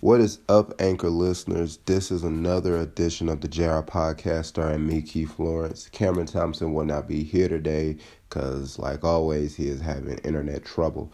What is up, Anchor listeners? This is another edition of the JR Podcast starring me, Keith Lawrence. Cameron Thompson will not be here today because, like always, he is having internet trouble.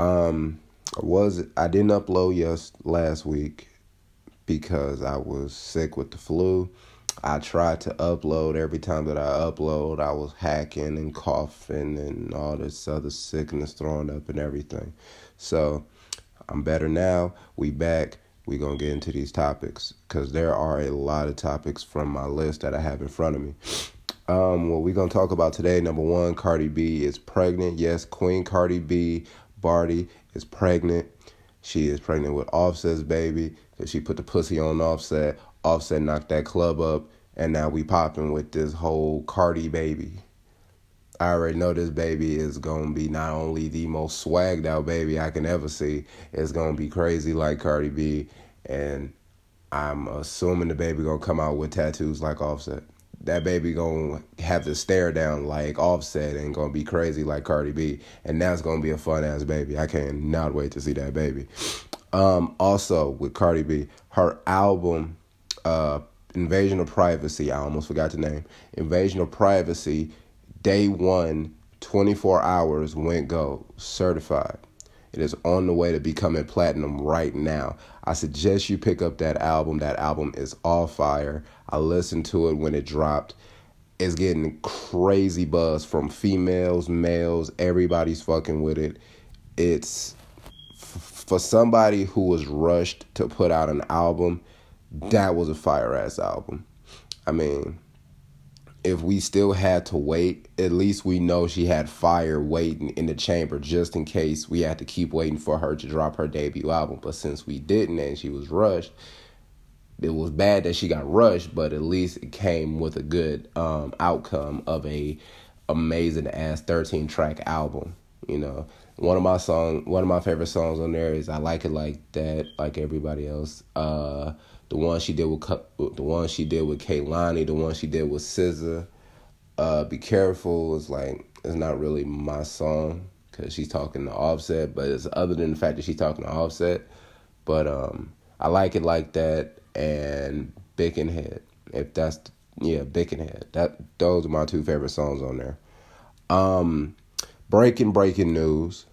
Um, was I didn't upload yes last week because I was sick with the flu. I tried to upload every time that I upload, I was hacking and coughing and all this other sickness throwing up and everything. So I'm better now. We back. We gonna get into these topics because there are a lot of topics from my list that I have in front of me. Um, what we gonna talk about today? Number one, Cardi B is pregnant. Yes, Queen Cardi B, Bardi is pregnant. She is pregnant with Offset's baby because she put the pussy on Offset. Offset knocked that club up, and now we popping with this whole Cardi baby. I already know this baby is gonna be not only the most swagged out baby I can ever see, it's gonna be crazy like Cardi B, and I'm assuming the baby gonna come out with tattoos like Offset. That baby gonna have to stare down like Offset and gonna be crazy like Cardi B, and that's gonna be a fun ass baby. I cannot wait to see that baby. Um, also with Cardi B, her album, uh, Invasion of Privacy. I almost forgot the name. Invasion of Privacy day one, 24 hours went gold, certified. It is on the way to becoming platinum right now. I suggest you pick up that album. That album is all fire. I listened to it when it dropped. It's getting crazy buzz from females, males, everybody's fucking with it. It's for somebody who was rushed to put out an album, that was a fire ass album. I mean, if we still had to wait, at least we know she had fire waiting in the chamber just in case we had to keep waiting for her to drop her debut album. But since we didn't and she was rushed, it was bad that she got rushed, but at least it came with a good um, outcome of a amazing ass 13 track album. You know, one of my song, one of my favorite songs on there is "I Like It Like That," like everybody else. Uh, the one she did with the one she did with Kehlani, the one she did with SZA. Uh, Be careful is like it's not really my song because she's talking to Offset, but it's other than the fact that she's talking to Offset. But um, I like it like that and Bickenhead. If that's yeah, Bickenhead. That those are my two favorite songs on there. Um, breaking breaking news.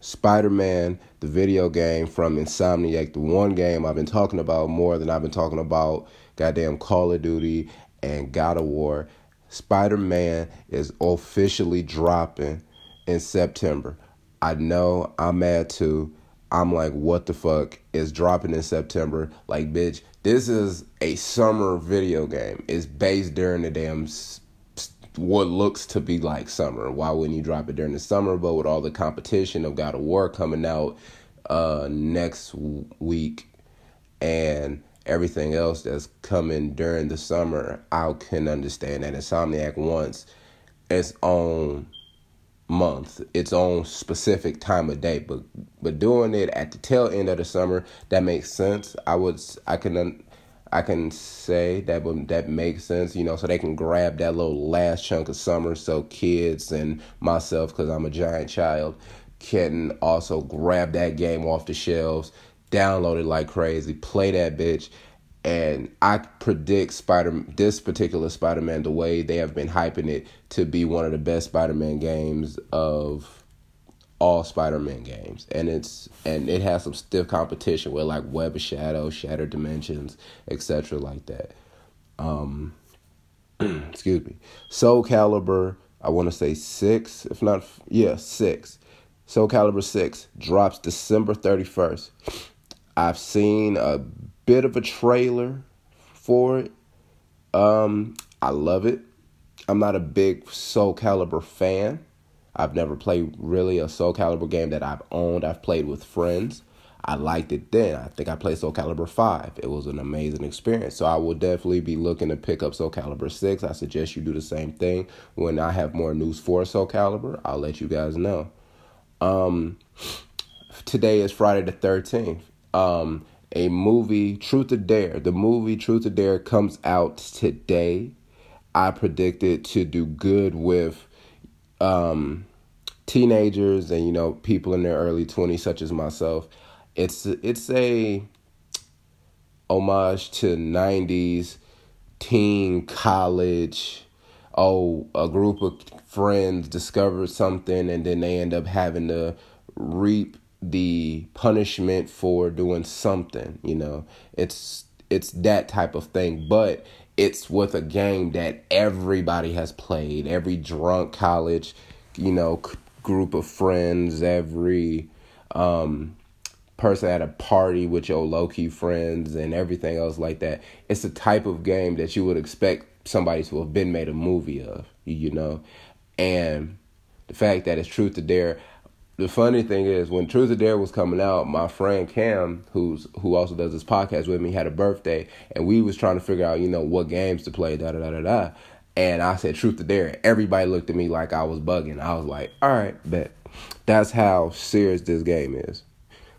Spider Man, the video game from Insomniac, the one game I've been talking about more than I've been talking about goddamn Call of Duty and God of War. Spider Man is officially dropping in September. I know I'm mad too. I'm like, what the fuck is dropping in September? Like, bitch, this is a summer video game. It's based during the damn what looks to be like summer. Why wouldn't you drop it during the summer? But with all the competition of God of War coming out uh, next week and everything else that's coming during the summer, I can understand that Insomniac wants its own month, its own specific time of day. But but doing it at the tail end of the summer, that makes sense. I would I can I can say that would that makes sense, you know, so they can grab that little last chunk of summer, so kids and myself, because I'm a giant child, can also grab that game off the shelves, download it like crazy, play that bitch, and I predict Spider this particular Spider Man the way they have been hyping it to be one of the best Spider Man games of all Spider-Man games, and it's and it has some stiff competition with like Web of Shadow, Shattered Dimensions, etc. like that. Um, excuse me. Soul Calibur, I want to say six, if not yeah six. Soul Calibur six drops December thirty first. I've seen a bit of a trailer for it. Um, I love it. I'm not a big Soul Calibur fan. I've never played really a Soul Calibur game that I've owned. I've played with friends. I liked it then. I think I played Soul Calibur 5. It was an amazing experience. So I will definitely be looking to pick up Soul Calibur 6. I suggest you do the same thing. When I have more news for Soul Calibur, I'll let you guys know. Um, today is Friday the 13th. Um, a movie, Truth or Dare. The movie Truth or Dare comes out today. I predicted to do good with um, teenagers and you know people in their early 20s such as myself it's it's a homage to 90s teen college. Oh, a group of friends discover something and then they end up having to reap the punishment for doing something, you know. It's it's that type of thing, but it's with a game that everybody has played. Every drunk college, you know, group of friends, every um person at a party with your low key friends and everything else like that. It's the type of game that you would expect somebody to have been made a movie of, you know. And the fact that it's truth to dare. The funny thing is, when Truth or Dare was coming out, my friend Cam, who's who also does this podcast with me, had a birthday, and we was trying to figure out, you know, what games to play, da da da da da. And I said Truth or Dare. Everybody looked at me like I was bugging. I was like, all right, bet. That's how serious this game is.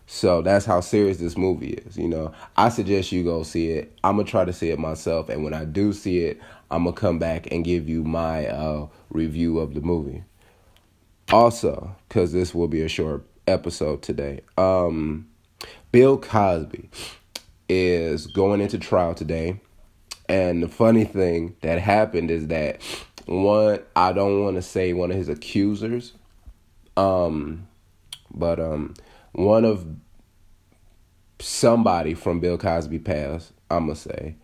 So that's how serious this movie is. You know, I suggest you go see it. I'm gonna try to see it myself, and when I do see it, I'm gonna come back and give you my uh, review of the movie. Also, because this will be a short episode today, um, Bill Cosby is going into trial today, and the funny thing that happened is that one I don't want to say one of his accusers, um, but um one of somebody from Bill Cosby past, I'm gonna say,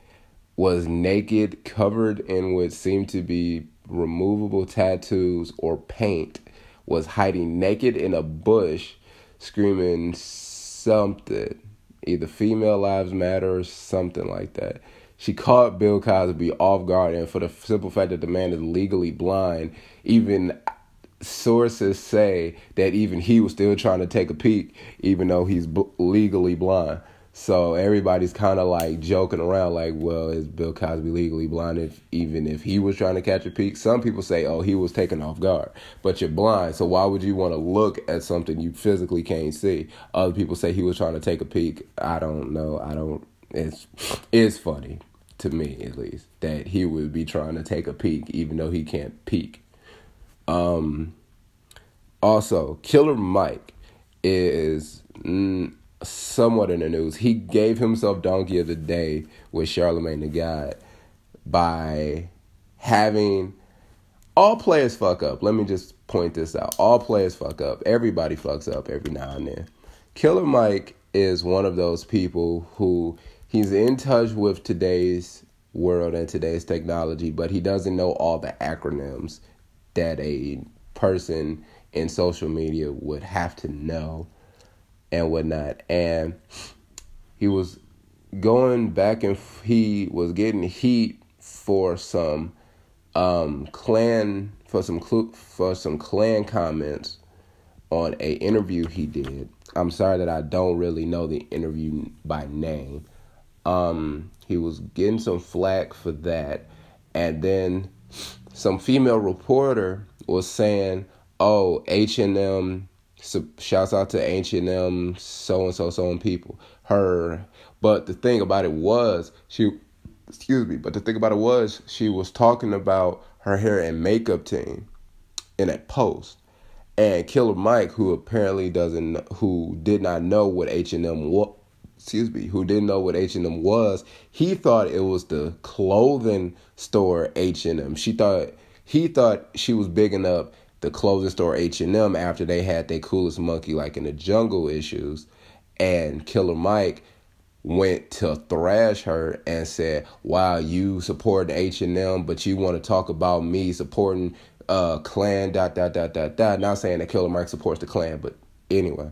was naked, covered in what seemed to be removable tattoos or paint, was hiding naked in a bush, screaming something, either female lives matter or something like that. She caught Bill Cosby off guard, and for the simple fact that the man is legally blind, even sources say that even he was still trying to take a peek, even though he's b- legally blind. So everybody's kind of like joking around, like, well, is Bill Cosby legally blind? If even if he was trying to catch a peek, some people say, oh, he was taken off guard. But you're blind, so why would you want to look at something you physically can't see? Other people say he was trying to take a peek. I don't know. I don't. It's it's funny to me at least that he would be trying to take a peek, even though he can't peek. Um, also, Killer Mike is mm, somewhat in the news. He gave himself Donkey of the Day with Charlemagne the God by having all players fuck up. Let me just point this out. All players fuck up. Everybody fucks up every now and then. Killer Mike is one of those people who he's in touch with today's world and today's technology, but he doesn't know all the acronyms that a person in social media would have to know and whatnot. And he was going back and f- he was getting heat for some um, Klan for some cl- for some clan comments on a interview he did. I'm sorry that I don't really know the interview by name. Um, he was getting some flack for that, and then some female reporter was saying, "Oh, H and M." So shouts out to H and M, so and so, so and people. Her, but the thing about it was she, excuse me, but the thing about it was she was talking about her hair and makeup team in a post, and Killer Mike, who apparently doesn't, who did not know what H and M was, excuse me, who didn't know what H&M was, he thought it was the clothing store H&M. She thought he thought she was bigging up the clothing store H&M after they had their coolest monkey like in the jungle issues and Killer Mike went to thrash her and said, "Wow, you support H&M, but you want to talk about me supporting uh Klan dot dot dot dot dot." Not saying that Killer Mike supports the Klan, but anyway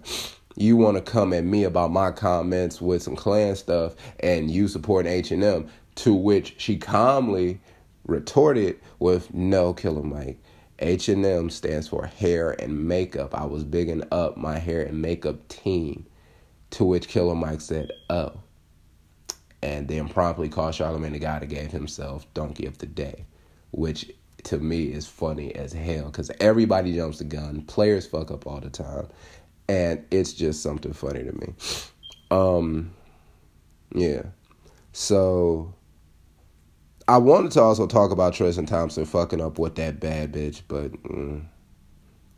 you want to come at me about my comments with some Klan stuff and you support H&M to which she calmly retorted with no killer mike h&m stands for hair and makeup i was bigging up my hair and makeup team to which killer mike said oh and then promptly called charlemagne the guy that gave himself donkey of the day which to me is funny as hell because everybody jumps the gun players fuck up all the time and it's just something funny to me. Um, yeah. So I wanted to also talk about Tristan Thompson fucking up with that bad bitch, but mm,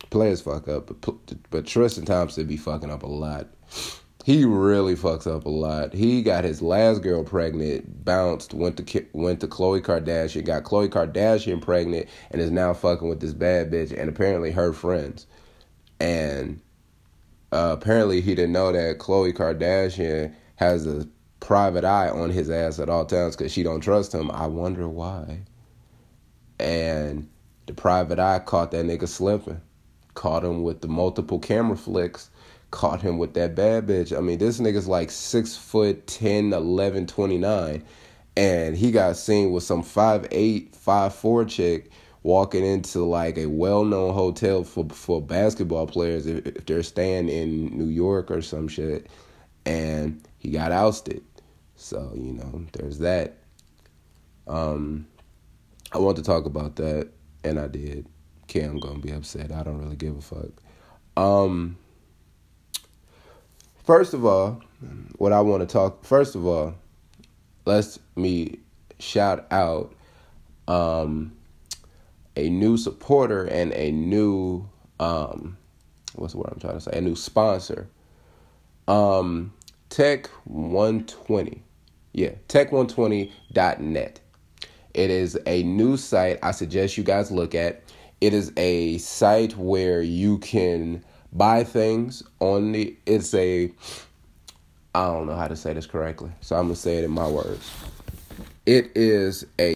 players fuck up. But but Tristan Thompson be fucking up a lot. he really fucks up a lot. He got his last girl pregnant, bounced, went to went to Khloe Kardashian, got Khloe Kardashian pregnant, and is now fucking with this bad bitch, and apparently her friends. And uh, apparently he didn't know that Khloe Kardashian has a private eye on his ass at all times because she don't trust him. I wonder why. And the private eye caught that nigga slipping, caught him with the multiple camera flicks caught him with that bad bitch. I mean, this nigga's like six foot 10, 11, 29. And he got seen with some five eight, five four chick walking into like a well known hotel for for basketball players if, if they're staying in New York or some shit. And he got ousted. So, you know, there's that. Um I want to talk about that and I did. Okay, I'm gonna be upset. I don't really give a fuck. Um First of all, what I want to talk first of all, let's me shout out um, a new supporter and a new um, what's the word I'm trying to say? A new sponsor. Um, Tech 120. Yeah, tech120.net. It is a new site I suggest you guys look at. It is a site where you can buy things on the it's a I don't know how to say this correctly, so I'm gonna say it in my words. It is a